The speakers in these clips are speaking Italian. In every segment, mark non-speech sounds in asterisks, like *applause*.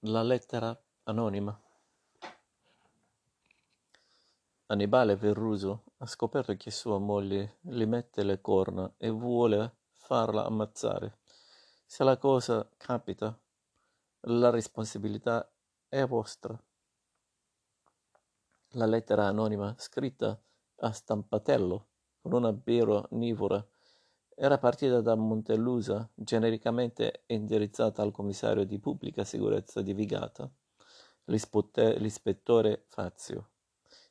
La lettera anonima. Annibale Verruso ha scoperto che sua moglie gli mette le corna e vuole farla ammazzare. Se la cosa capita, la responsabilità è vostra. La lettera anonima, scritta a stampatello con una birra nivora, era partita da Montelusa, genericamente indirizzata al commissario di pubblica sicurezza di Vigata, l'ispettore Fazio,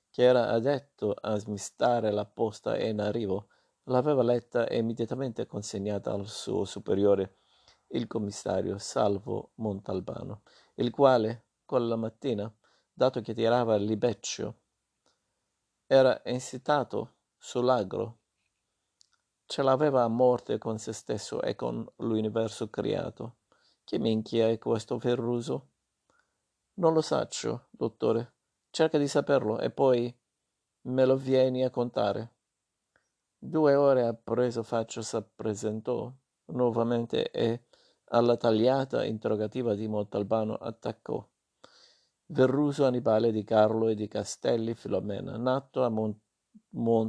che era addetto a smistare la posta in arrivo, l'aveva letta e immediatamente consegnata al suo superiore, il commissario Salvo Montalbano, il quale, quella mattina, dato che tirava il libeccio, era insitato sull'agro ce l'aveva a morte con se stesso e con l'universo creato. Che minchia è questo Ferruso? Non lo saccio, dottore. Cerca di saperlo e poi me lo vieni a contare. Due ore appresso Faccio s'appresentò nuovamente e alla tagliata interrogativa di Montalbano attaccò. Verruso Annibale di Carlo e di Castelli Filomena, nato a Montalbano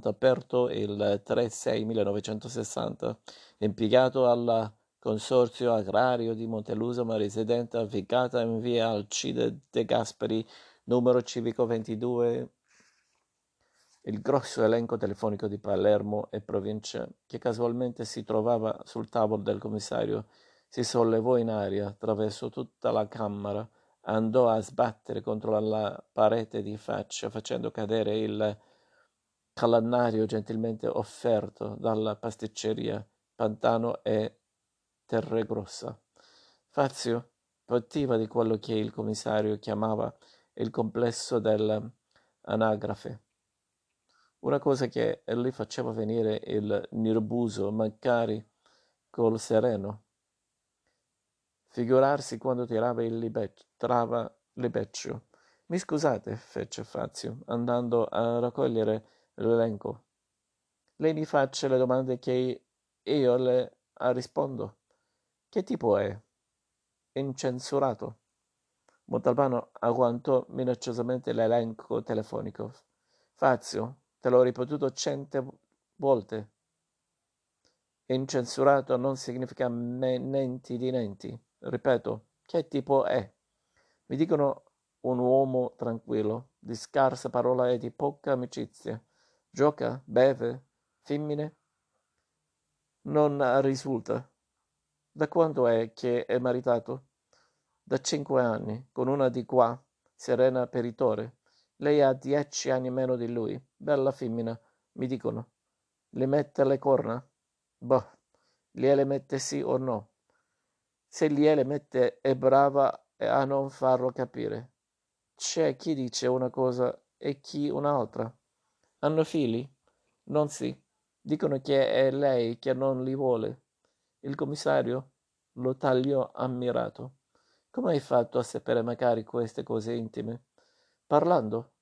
aperto il 3-6-1960, impiegato al Consorzio Agrario di Montelusa ma residente a Vicata in via Alcide De Gasperi, numero civico 22, il grosso elenco telefonico di Palermo e provincia, che casualmente si trovava sul tavolo del commissario, si sollevò in aria attraverso tutta la camera, andò a sbattere contro la parete di faccia, facendo cadere il calendario gentilmente offerto dalla pasticceria Pantano e Terregrossa. Fazio partiva di quello che il commissario chiamava il complesso dell'anagrafe, una cosa che gli faceva venire il nervoso, magari col sereno. Figurarsi quando tirava il libeccio, trava libeccio. Mi scusate, fece Fazio, andando a raccogliere l'elenco. Lei mi faccia le domande che io le rispondo. Che tipo è? Incensurato. Montalbano agguantò minacciosamente l'elenco telefonico. Fazio, te l'ho ripetuto cento volte. Incensurato non significa nenti di nenti. Ripeto, che tipo è? Mi dicono un uomo tranquillo, di scarsa parola e di poca amicizia. Gioca, beve, femmine? Non risulta. Da quando è che è maritato? Da cinque anni, con una di qua, Serena Peritore. Lei ha dieci anni meno di lui. Bella femmina, mi dicono. Le mette le corna? Boh, gliele mette sì o no. Se gliele mette è brava a non farlo capire. C'è chi dice una cosa e chi un'altra. Hanno figli? Non sì. Dicono che è lei che non li vuole. Il commissario lo tagliò ammirato. Come hai fatto a sapere magari queste cose intime? Parlando.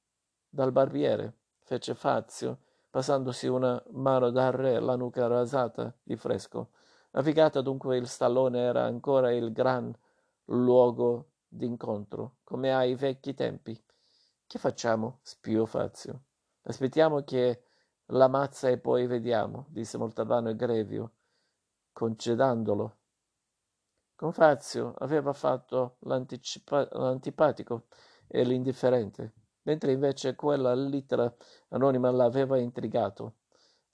Dal barbiere, fece Fazio, passandosi una mano da re la nuca rasata di fresco. Navigata dunque il stallone era ancora il gran luogo d'incontro, come ai vecchi tempi. Che facciamo? spiò Fazio. Aspettiamo che la mazza e poi vediamo, disse Montalbano e Grevio, concedandolo. Confazio aveva fatto l'antipatico e l'indifferente, mentre invece quella lettera anonima l'aveva intrigato,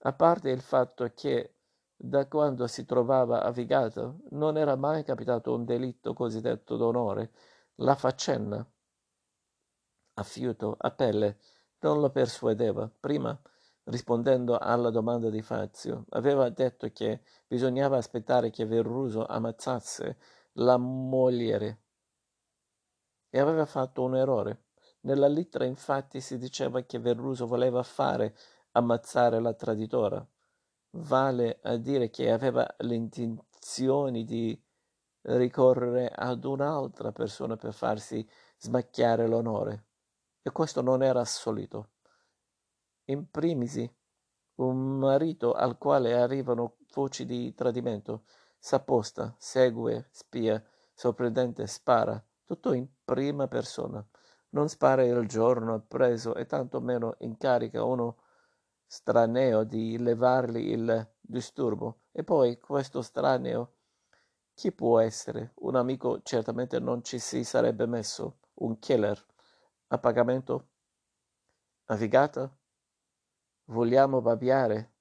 a parte il fatto che da quando si trovava a Vigato non era mai capitato un delitto cosiddetto d'onore, la faccenda a fiuto, a pelle, non lo persuadeva. Prima, rispondendo alla domanda di Fazio, aveva detto che bisognava aspettare che Verruso ammazzasse la moglie e aveva fatto un errore. Nella lettera infatti si diceva che Verruso voleva fare ammazzare la traditora, vale a dire che aveva l'intenzione di ricorrere ad un'altra persona per farsi smacchiare l'onore e questo non era solito. In primisi, un marito al quale arrivano voci di tradimento s'apposta, segue, spia, sorprendente, spara, tutto in prima persona. Non spara il giorno appresso e tanto meno incarica uno straneo di levargli il disturbo. E poi questo straneo chi può essere? Un amico certamente non ci si sarebbe messo. Un killer. A pagamento? Navigata? Vogliamo babbiare?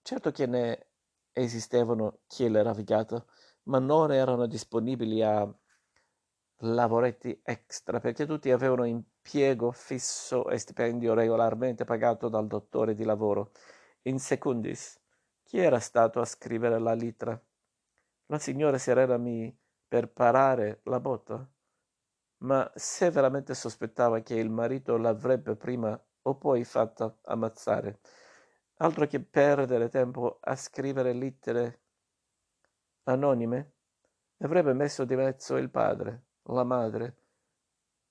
Certo che ne esistevano killer navigata, ma non erano disponibili a lavoretti extra perché tutti avevano impiego fisso e stipendio regolarmente pagato dal dottore di lavoro. In secundis, chi era stato a scrivere la lettera? La signora Serena mi per parare la botta? Ma se veramente sospettava che il marito l'avrebbe prima o poi fatta ammazzare, altro che perdere tempo a scrivere lettere anonime, avrebbe messo di mezzo il padre, la madre,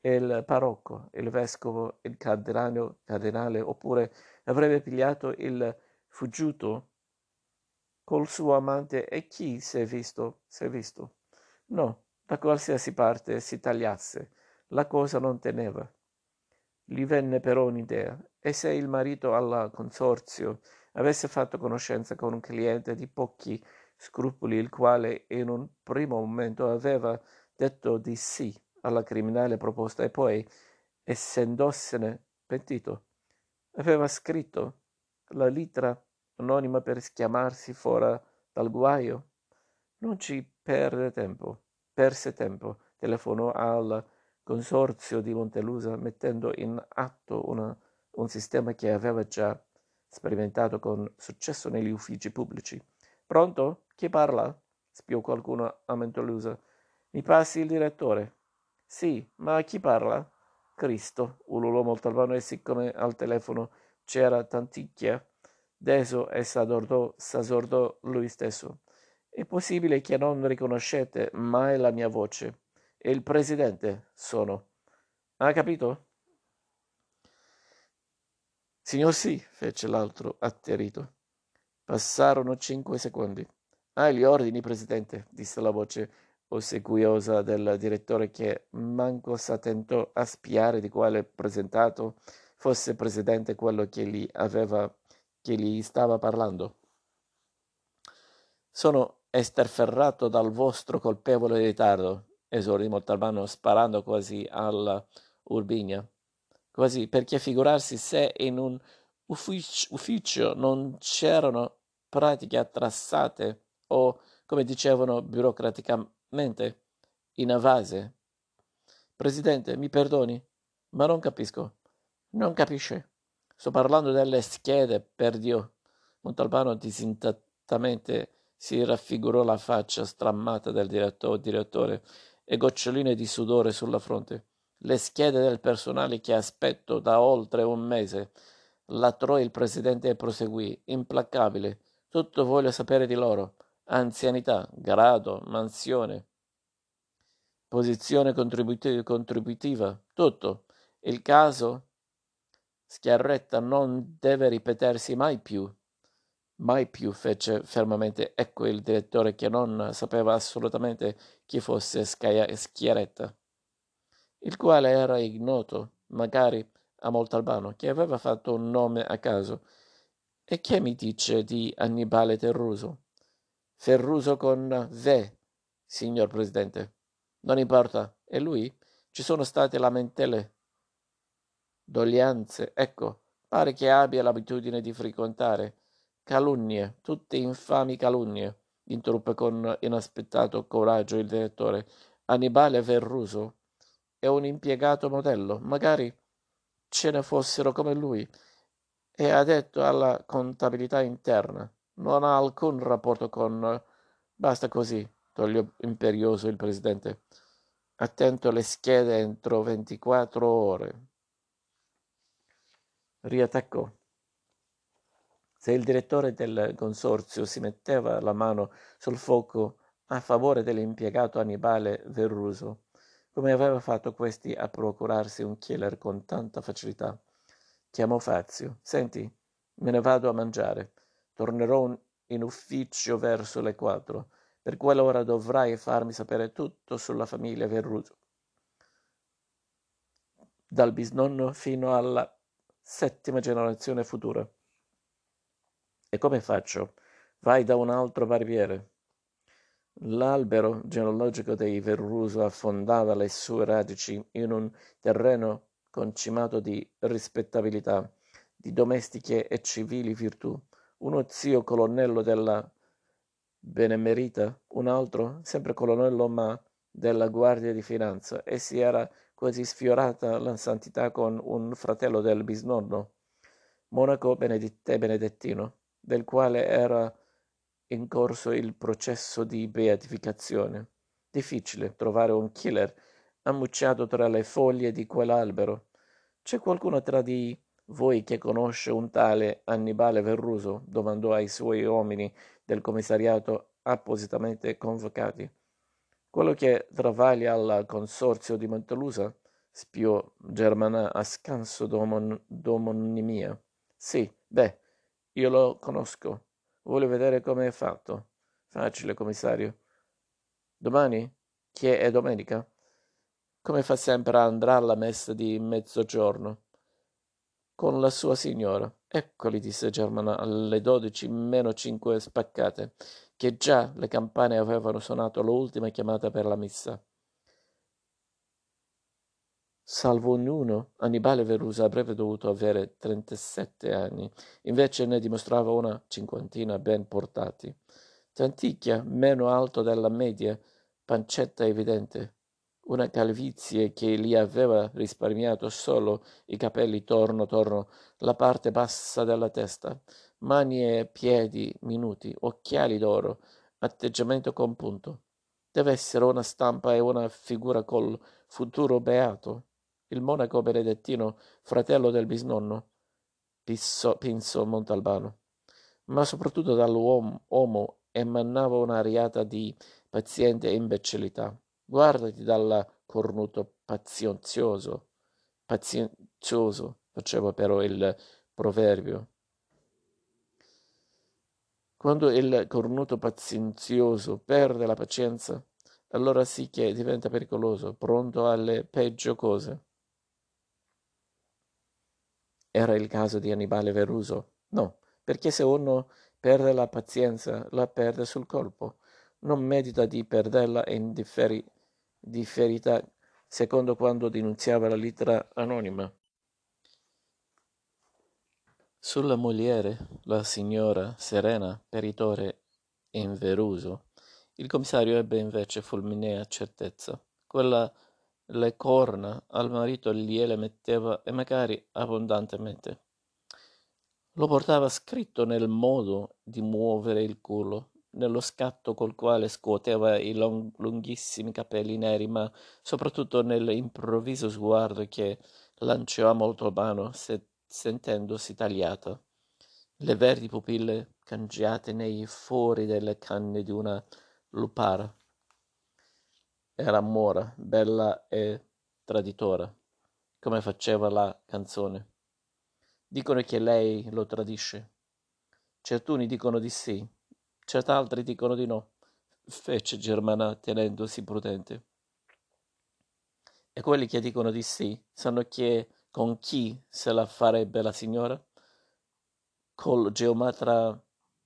il parocco, il vescovo, il cardinale, cardinale oppure avrebbe pigliato il fuggiuto col suo amante. E chi s'è visto, s'è visto. No, da qualsiasi parte si tagliasse, la cosa non teneva. Gli venne però un'idea, e se il marito al consorzio avesse fatto conoscenza con un cliente di pochi scrupoli, il quale in un primo momento aveva detto di sì alla criminale proposta e poi, essendosene pentito, aveva scritto la lettera anonima per schiamarsi fuori dal guaio. Non ci perde tempo. Perse tempo. Telefonò al consorzio di Montelusa mettendo in atto una, un sistema che aveva già sperimentato con successo negli uffici pubblici. Pronto? Chi parla? spiò qualcuno a Montelusa. Mi passi il direttore? Sì, ma chi parla? Cristo, ululò Montalbano e siccome al telefono c'era tanticchia, Deso e s'assordò lui stesso. È possibile che non riconoscete mai la mia voce. E il presidente sono. Ha capito? Signor sì, fece l'altro atterrito. Passarono cinque secondi. Ah, gli ordini, presidente, disse la voce ossequiosa del direttore che manco s'attentò a spiare di quale presentato fosse presidente quello che gli aveva che gli stava parlando. Sono esterferrato dal vostro colpevole ritardo, esordì Montalbano sparando quasi alla Urbinia. Quasi, perché figurarsi se in un ufficio, ufficio non c'erano pratiche attrassate o, come dicevano burocraticamente, inavase. Presidente, mi perdoni, ma non capisco. Non capisce. Sto parlando delle schede, per Dio. Montalbano disintattamente si raffigurò la faccia strammata del direttore, direttore e goccioline di sudore sulla fronte. Le schede del personale che aspetto da oltre un mese. Latrò il presidente e proseguì, implacabile. Tutto voglio sapere di loro. Anzianità, grado, mansione, posizione contributiva, tutto. Il caso Schiarretta non deve ripetersi mai più. Mai più, fece fermamente ecco il direttore che non sapeva assolutamente chi fosse Schiaretta, il quale era ignoto, magari a Montalbano, che aveva fatto un nome a caso. E che mi dice di Annibale Terruso? Ferruso con V, signor Presidente. Non importa. E lui? Ci sono state lamentele doglianze, ecco, pare che abbia l'abitudine di frequentare. Calunnie, tutte infami calunnie, interruppe con inaspettato coraggio il direttore. Annibale Verruso è un impiegato modello, magari ce ne fossero come lui. È addetto alla contabilità interna. Non ha alcun rapporto con... Basta così, togliò imperioso il presidente. Attento alle schede entro ventiquattro ore riattaccò. Se il direttore del consorzio si metteva la mano sul fuoco a favore dell'impiegato Annibale Verruso, come aveva fatto questi a procurarsi un killer con tanta facilità, chiamò Fazio. Senti, me ne vado a mangiare. Tornerò in ufficio verso le quattro. Per quell'ora dovrai farmi sapere tutto sulla famiglia Verruso, dal bisnonno fino alla settima generazione futura. E come faccio? Vai da un altro barbiere. L'albero genealogico dei Verruso affondava le sue radici in un terreno concimato di rispettabilità, di domestiche e civili virtù. Uno zio colonnello della Benemerita, un altro, sempre colonnello ma della Guardia di Finanza, e si era quasi sfiorata la santità con un fratello del bisnonno, monaco benedettino, del quale era in corso il processo di beatificazione. Difficile trovare un killer ammucciato tra le foglie di quell'albero. C'è qualcuno tra di voi che conosce un tale Annibale Verruso? domandò ai suoi uomini del commissariato appositamente convocati. Quello che travaglia al consorzio di Montelusa? spiò Germana a scanso d'omonimia. Sì, beh, io lo conosco. Vuole vedere come è fatto? Facile, commissario. Domani? Che è domenica? Come fa sempre andrà alla messa di mezzogiorno? Con la sua signora. Eccoli, disse Germana alle dodici meno cinque spaccate, che già le campane avevano suonato l'ultima chiamata per la messa. Salvo ognuno, Annibale Verusa avrebbe dovuto avere trentasette anni, invece ne dimostrava una cinquantina ben portati. Tanticchia, meno alto della media, pancetta evidente, una calvizie che gli aveva risparmiato solo i capelli torno torno la parte bassa della testa, mani e piedi minuti, occhiali d'oro, atteggiamento compunto. Deve essere una stampa e una figura col futuro beato il monaco benedettino, fratello del bisnonno, Pisso, Pinso Montalbano. Ma soprattutto dall'uomo emanava un'ariata di paziente imbecillità. Guardati dal cornuto pazienzioso, pazienzioso, faceva però il proverbio. Quando il cornuto pazienzioso perde la pazienza, allora sì che diventa pericoloso, pronto alle peggio cose. Era il caso di Annibale Veruso? No, perché se uno perde la pazienza, la perde sul colpo. Non medita di perderla in differi, differità, secondo quando denunziava la lettera anonima. Sulla mogliere, la signora Serena, peritore in Veruso, il commissario ebbe invece fulminea certezza. Quella le corna al marito gliele metteva e magari abbondantemente. Lo portava scritto nel modo di muovere il culo, nello scatto col quale scuoteva i long, lunghissimi capelli neri, ma soprattutto nell'improvviso sguardo che lanciò a Moltobano se, sentendosi tagliata. Le verdi pupille cangiate nei fori delle canne di una lupara. Era mora, bella e traditora, come faceva la canzone. Dicono che lei lo tradisce. Certuni dicono di sì, cert'altri dicono di no, fece Germana tenendosi prudente. E quelli che dicono di sì sanno che con chi se la farebbe la signora? Col geomatra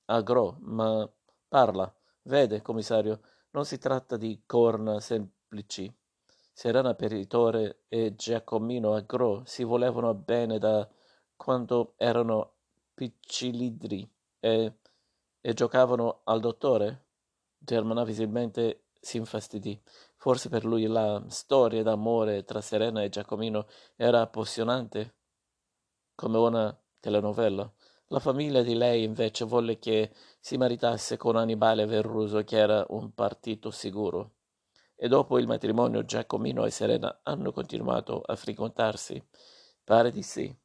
Agro, ma parla, vede, commissario, non si tratta di corna semplici. Serena Peritore e Giacomino Agro si volevano bene da quando erano piccilidri e, e giocavano al dottore. Germana visibilmente si infastidì. Forse per lui la storia d'amore tra Serena e Giacomino era appassionante, come una telenovela. La famiglia di lei invece volle che si maritasse con Annibale Verruso, che era un partito sicuro. E dopo il matrimonio Giacomino e Serena hanno continuato a frequentarsi. Pare di sì,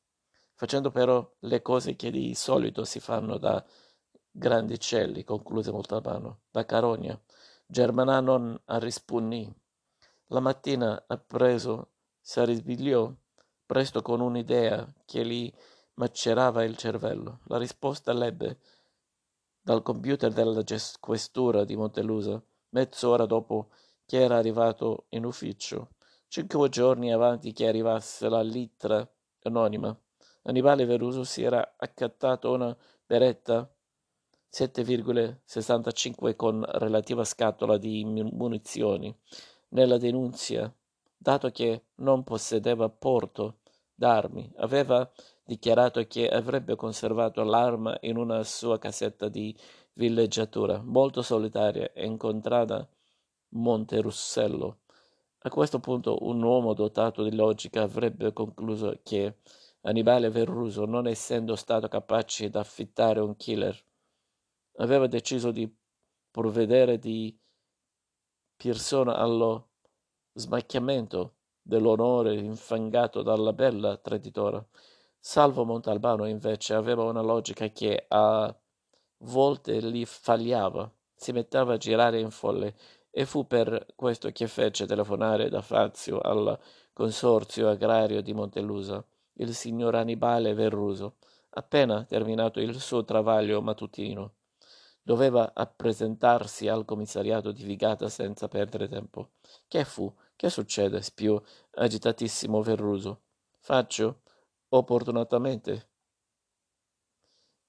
facendo però le cose che di solito si fanno da grandicelli, concluse Montalbano, da Carogna. Germana non rispunnì. La mattina appreso si risvegliò presto con un'idea che gli macerava il cervello. La risposta l'ebbe dal computer della questura di Montelusa, mezz'ora dopo che era arrivato in ufficio, cinque giorni avanti che arrivasse la lettera anonima. Annibale Veruso si era accattato una beretta 7,65 con relativa scatola di munizioni nella denunzia, dato che non possedeva porto d'armi, aveva dichiarato che avrebbe conservato l'arma in una sua casetta di villeggiatura, molto solitaria e incontrata Monte Russello. A questo punto un uomo dotato di logica avrebbe concluso che Annibale Verruso, non essendo stato capace di affittare un killer, aveva deciso di provvedere di persona allo smacchiamento dell'onore infangato dalla bella traditora. Salvo Montalbano invece aveva una logica che a volte gli fagliava, si metteva a girare in folle e fu per questo che fece telefonare da Fazio al consorzio agrario di Montelusa il signor Annibale Verruso, appena terminato il suo travaglio mattutino. Doveva appresentarsi al commissariato di Vigata senza perdere tempo. Che fu? Che succede? spiò agitatissimo Verruso. Faccio, opportunamente,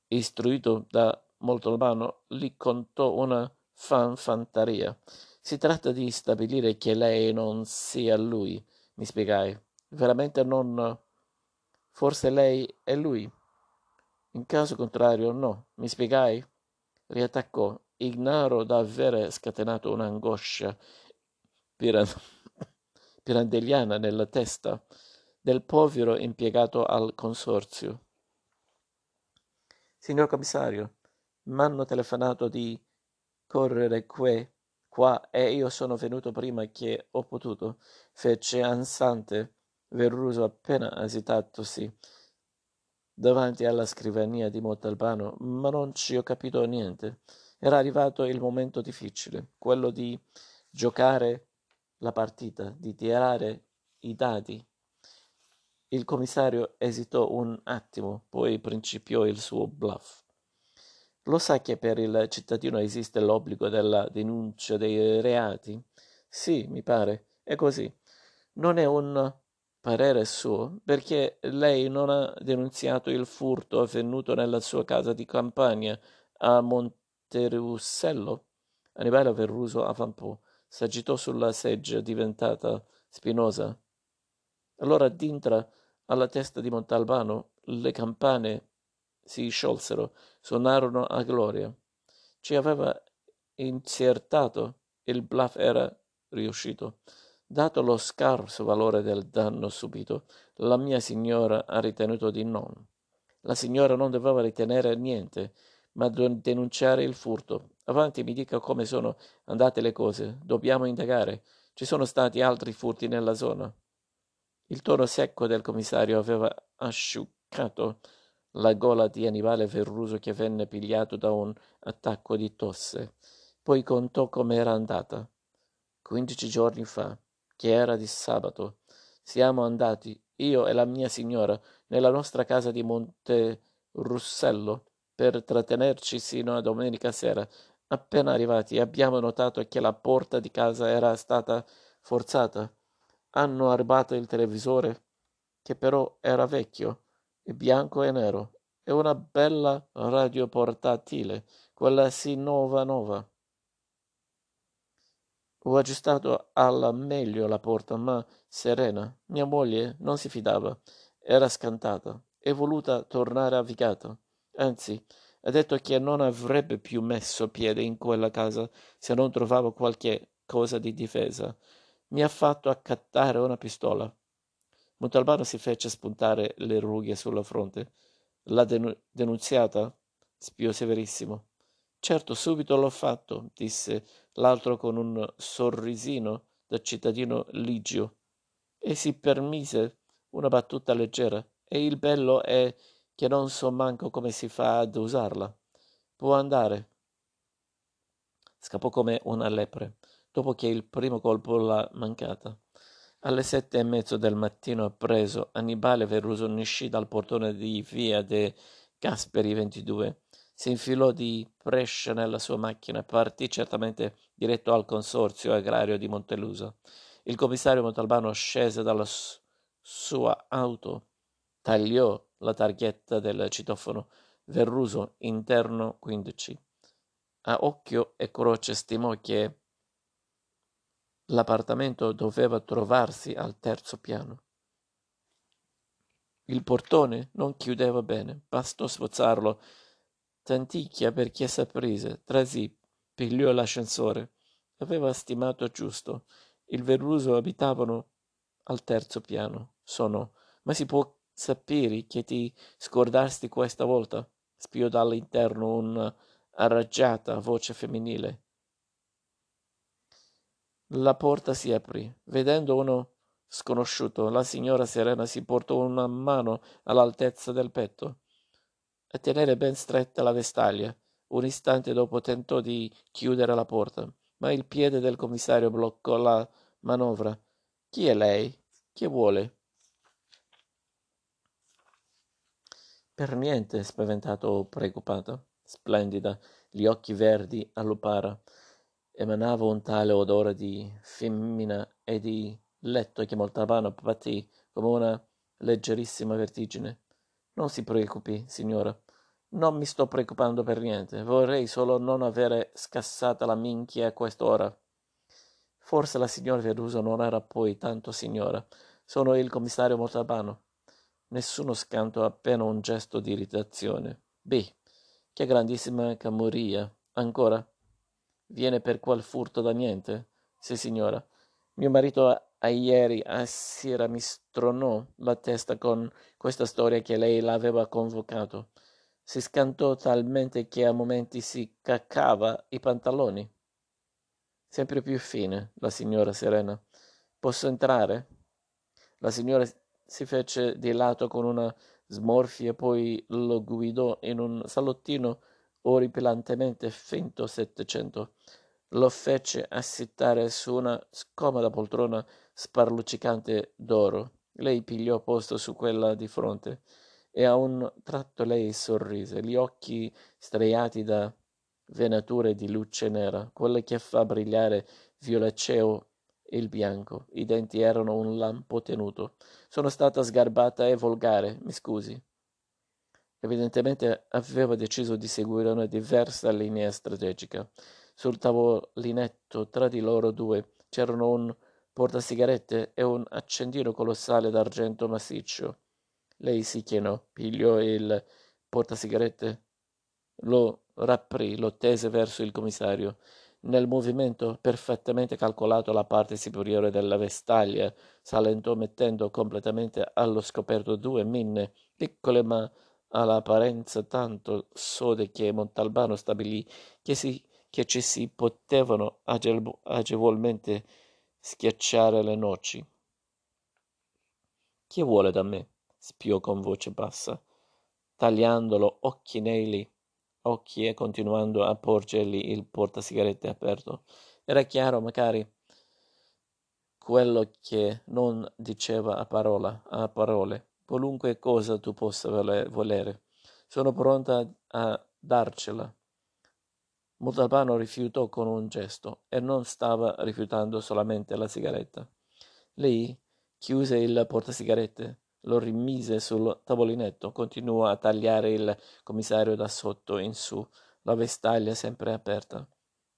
istruito da Moltolbano, gli contò una fanfantaria. Si tratta di stabilire che lei non sia lui, mi spiegai. Veramente non... Forse lei è lui. In caso contrario, no, mi spiegai riattaccò, ignaro d'aver scatenato un'angoscia *laughs* pirandelliana nella testa del povero impiegato al consorzio. Signor commissario, m'hanno telefonato di correre que, qua e io sono venuto prima che ho potuto, fece ansante Verruso appena esitatosi davanti alla scrivania di Montalbano, ma non ci ho capito niente. Era arrivato il momento difficile, quello di giocare la partita, di tirare i dadi. Il commissario esitò un attimo, poi principiò il suo bluff. Lo sa che per il cittadino esiste l'obbligo della denuncia dei reati? Sì, mi pare, è così. Non è un parere suo, perché lei non ha denunziato il furto avvenuto nella sua casa di campagna a Monterussello? Annibale Verruso avvampò, s'agitò sulla seggia diventata spinosa. Allora dintra alla testa di Montalbano le campane si sciolsero, suonarono a gloria. Ci aveva insertato, il bluff era riuscito. Dato lo scarso valore del danno subito, la mia signora ha ritenuto di non. La signora non doveva ritenere niente, ma denunciare il furto. Avanti mi dica come sono andate le cose. Dobbiamo indagare. Ci sono stati altri furti nella zona. Il tono secco del commissario aveva asciugato la gola di Annibale Verruso che venne pigliato da un attacco di tosse. Poi contò com'era andata. Quindici giorni fa che era di sabato. Siamo andati, io e la mia signora, nella nostra casa di Monte Russello per trattenerci sino a domenica sera. Appena arrivati abbiamo notato che la porta di casa era stata forzata. Hanno rubato il televisore, che però era vecchio, e bianco e nero, e una bella radio portatile, quella sì nova nova. Ho aggiustato alla meglio la porta, ma Serena, mia moglie, non si fidava. Era scantata e voluta tornare a Vigata. Anzi, ha detto che non avrebbe più messo piede in quella casa se non trovavo qualche cosa di difesa. Mi ha fatto accattare una pistola. Montalbano si fece spuntare le rughe sulla fronte. L'ha denu- denunziata? Spiò severissimo. Certo, subito l'ho fatto, disse l'altro con un sorrisino da cittadino ligio, e si permise una battuta leggera. E il bello è che non so manco come si fa ad usarla. Può andare. Scappò come una lepre, dopo che il primo colpo l'ha mancata. Alle sette e mezzo del mattino appreso, Annibale Verruso uscì dal portone di via de Gasperi 22 si infilò di prescia nella sua macchina e partì certamente diretto al consorzio agrario di Montelusa. Il commissario Montalbano scese dalla sua auto, tagliò la targhetta del citofono Verruso interno 15. A occhio e croce stimò che l'appartamento doveva trovarsi al terzo piano. Il portone non chiudeva bene, bastò sforzarlo. Tanticchia perché s'aprise, trasì, pigliò l'ascensore. Aveva stimato giusto. Il Verruso abitavano al terzo piano. Sono. Ma si può sapere che ti scordasti questa volta? Spiò dall'interno un'arraggiata voce femminile. La porta si aprì. Vedendo uno sconosciuto, la signora Serena si portò una mano all'altezza del petto a tenere ben stretta la vestaglia. Un istante dopo tentò di chiudere la porta, ma il piede del commissario bloccò la manovra. Chi è lei? Che vuole? Per niente spaventato o preoccupato. Splendida, gli occhi verdi a lupara. Emanava un tale odore di femmina e di letto che Montalbano patì come una leggerissima vertigine. Non si preoccupi, signora. Non mi sto preoccupando per niente. Vorrei solo non avere scassata la minchia a quest'ora. Forse la signora Veruso non era poi tanto signora. Sono il commissario Montalbano. Nessuno scanto, appena un gesto di irritazione. B. Che grandissima camuria. Ancora? Viene per quel furto da niente? Sì, signora. Mio marito a ieri a sera mi stronò la testa con questa storia che lei l'aveva convocato. Si scantò talmente che a momenti si caccava i pantaloni. Sempre più fine, la signora Serena. Posso entrare? La signora si fece di lato con una smorfia, poi lo guidò in un salottino orripilantemente finto settecento. Lo fece assittare su una scomoda poltrona sparluccicante d'oro. Lei pigliò posto su quella di fronte e a un tratto lei sorrise, gli occhi striati da venature di luce nera, quelle che fa brillare violaceo il bianco. I denti erano un lampo tenuto. Sono stata sgarbata e volgare, mi scusi. Evidentemente aveva deciso di seguire una diversa linea strategica. Sul tavolinetto tra di loro due c'erano un portasigarette e un accendino colossale d'argento massiccio. Lei si chinò, pigliò il portasigarette, lo rapprì, lo tese verso il commissario. Nel movimento perfettamente calcolato la parte superiore della vestaglia s'allentò mettendo completamente allo scoperto due minne, piccole ma all'apparenza tanto sode che Montalbano stabilì che si che ci si potevano agevolmente schiacciare le noci. Chi vuole da me? spiò con voce bassa, tagliandolo occhi neri, occhi e continuando a porgergli il portasigarette aperto. Era chiaro, magari, quello che non diceva a parola, a parole, qualunque cosa tu possa volere. Sono pronta a darcela Montalbano rifiutò con un gesto, e non stava rifiutando solamente la sigaretta. Lei chiuse il portasigarette, lo rimise sul tavolinetto, continuò a tagliare il commissario da sotto in su, la vestaglia sempre aperta.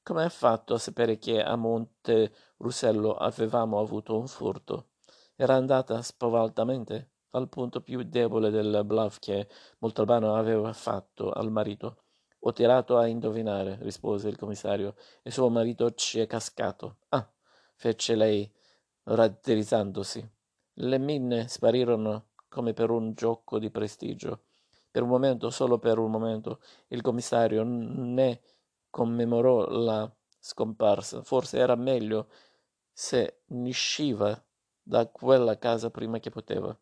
Come ha fatto a sapere che a Monte Russello avevamo avuto un furto? Era andata spavaltamente al punto più debole del bluff che Montalbano aveva fatto al marito. Ho tirato a indovinare, rispose il commissario, e suo marito ci è cascato. Ah, fece lei, ratterizzandosi. Le minne sparirono come per un gioco di prestigio. Per un momento, solo per un momento, il commissario ne commemorò la scomparsa. Forse era meglio se ne usciva da quella casa prima che poteva.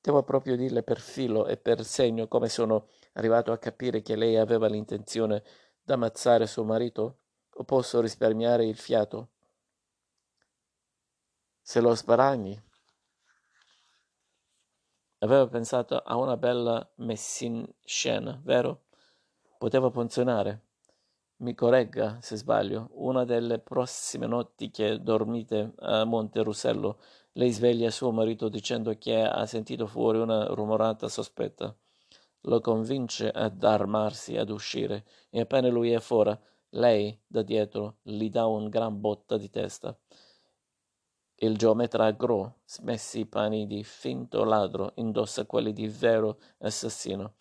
Devo proprio dirle per filo e per segno come sono arrivato a capire che lei aveva l'intenzione d'ammazzare suo marito? O posso risparmiare il fiato? Se lo sparagni. Aveva pensato a una bella messa in scena, vero? Poteva funzionare. Mi corregga se sbaglio. Una delle prossime notti che dormite a Monte Russello, lei sveglia suo marito dicendo che ha sentito fuori una rumorata sospetta. Lo convince ad armarsi, ad uscire, e appena lui è fuori, lei, da dietro, gli dà un gran botta di testa. Il geometra Gros, smessi i panni di finto ladro, indossa quelli di vero assassino.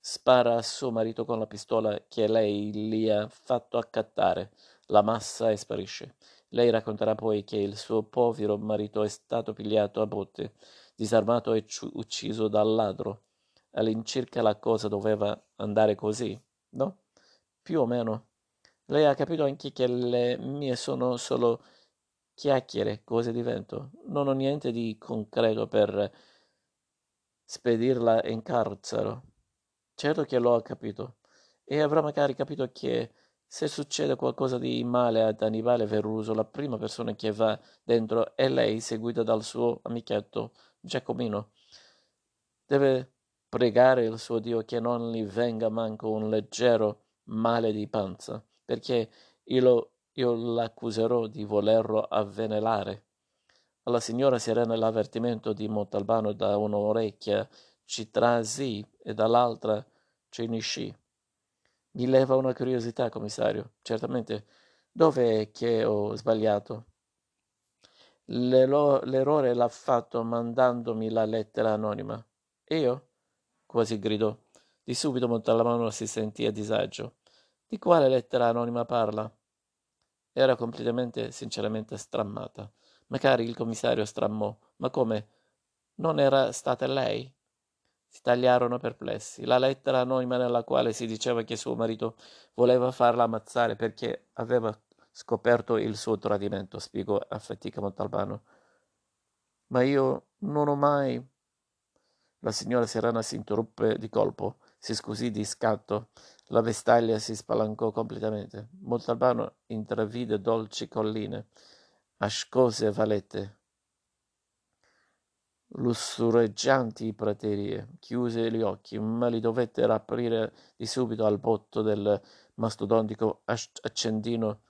Spara a suo marito con la pistola che lei gli ha fatto accattare. La massa e sparisce. Lei racconterà poi che il suo povero marito è stato pigliato a botte, disarmato e ucciso dal ladro. All'incirca la cosa doveva andare così, no? Più o meno. Lei ha capito anche che le mie sono solo chiacchiere, cose di vento. Non ho niente di concreto per spedirla in carcere. Certo che lo ha capito. E avrà magari capito che se succede qualcosa di male ad Annibale Verruso, la prima persona che va dentro è lei, seguita dal suo amichetto Giacomino. Deve pregare il suo Dio che non gli venga manco un leggero male di panza, perché io io l'accuserò di volerlo avvelenare. Alla signora Serena l'avvertimento di Montalbano da un'orecchia ci trasì e dall'altra ci uniscì. Mi leva una curiosità, commissario. Certamente, dove è che ho sbagliato? L'errore l'ha fatto mandandomi la lettera anonima. Io? quasi gridò. Di subito Montalbano si sentì a disagio. Di quale lettera anonima parla? Era completamente, sinceramente strammata. Magari il commissario strammò. Ma come? Non era stata lei? Si tagliarono perplessi. La lettera anonima nella quale si diceva che suo marito voleva farla ammazzare perché aveva scoperto il suo tradimento, spiegò a fatica Montalbano. Ma io non ho mai... La signora Serena si interruppe di colpo, si scusì di scatto la vestaglia si spalancò completamente. Montalbano intravide dolci colline, ascose valette, lussureggianti praterie. Chiuse gli occhi, ma li dovette aprire di subito al botto del mastodontico accendino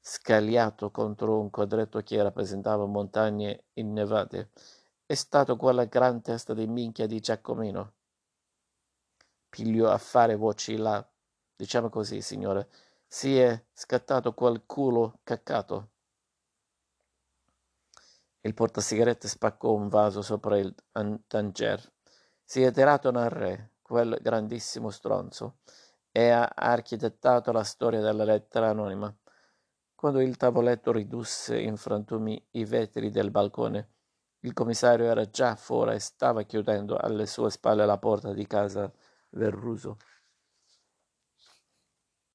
scagliato contro un quadretto che rappresentava montagne innevate. È stato quella gran testa di minchia di Giacomino. Pigliò a fare voci là Diciamo così, signore, si è scattato quel culo caccato. Il portasigarette spaccò un vaso sopra il tanger. Si è tirato nel re, quel grandissimo stronzo, e ha architettato la storia della lettera anonima. Quando il tavoletto ridusse in frantumi i vetri del balcone, il commissario era già fuori e stava chiudendo alle sue spalle la porta di casa Verruso.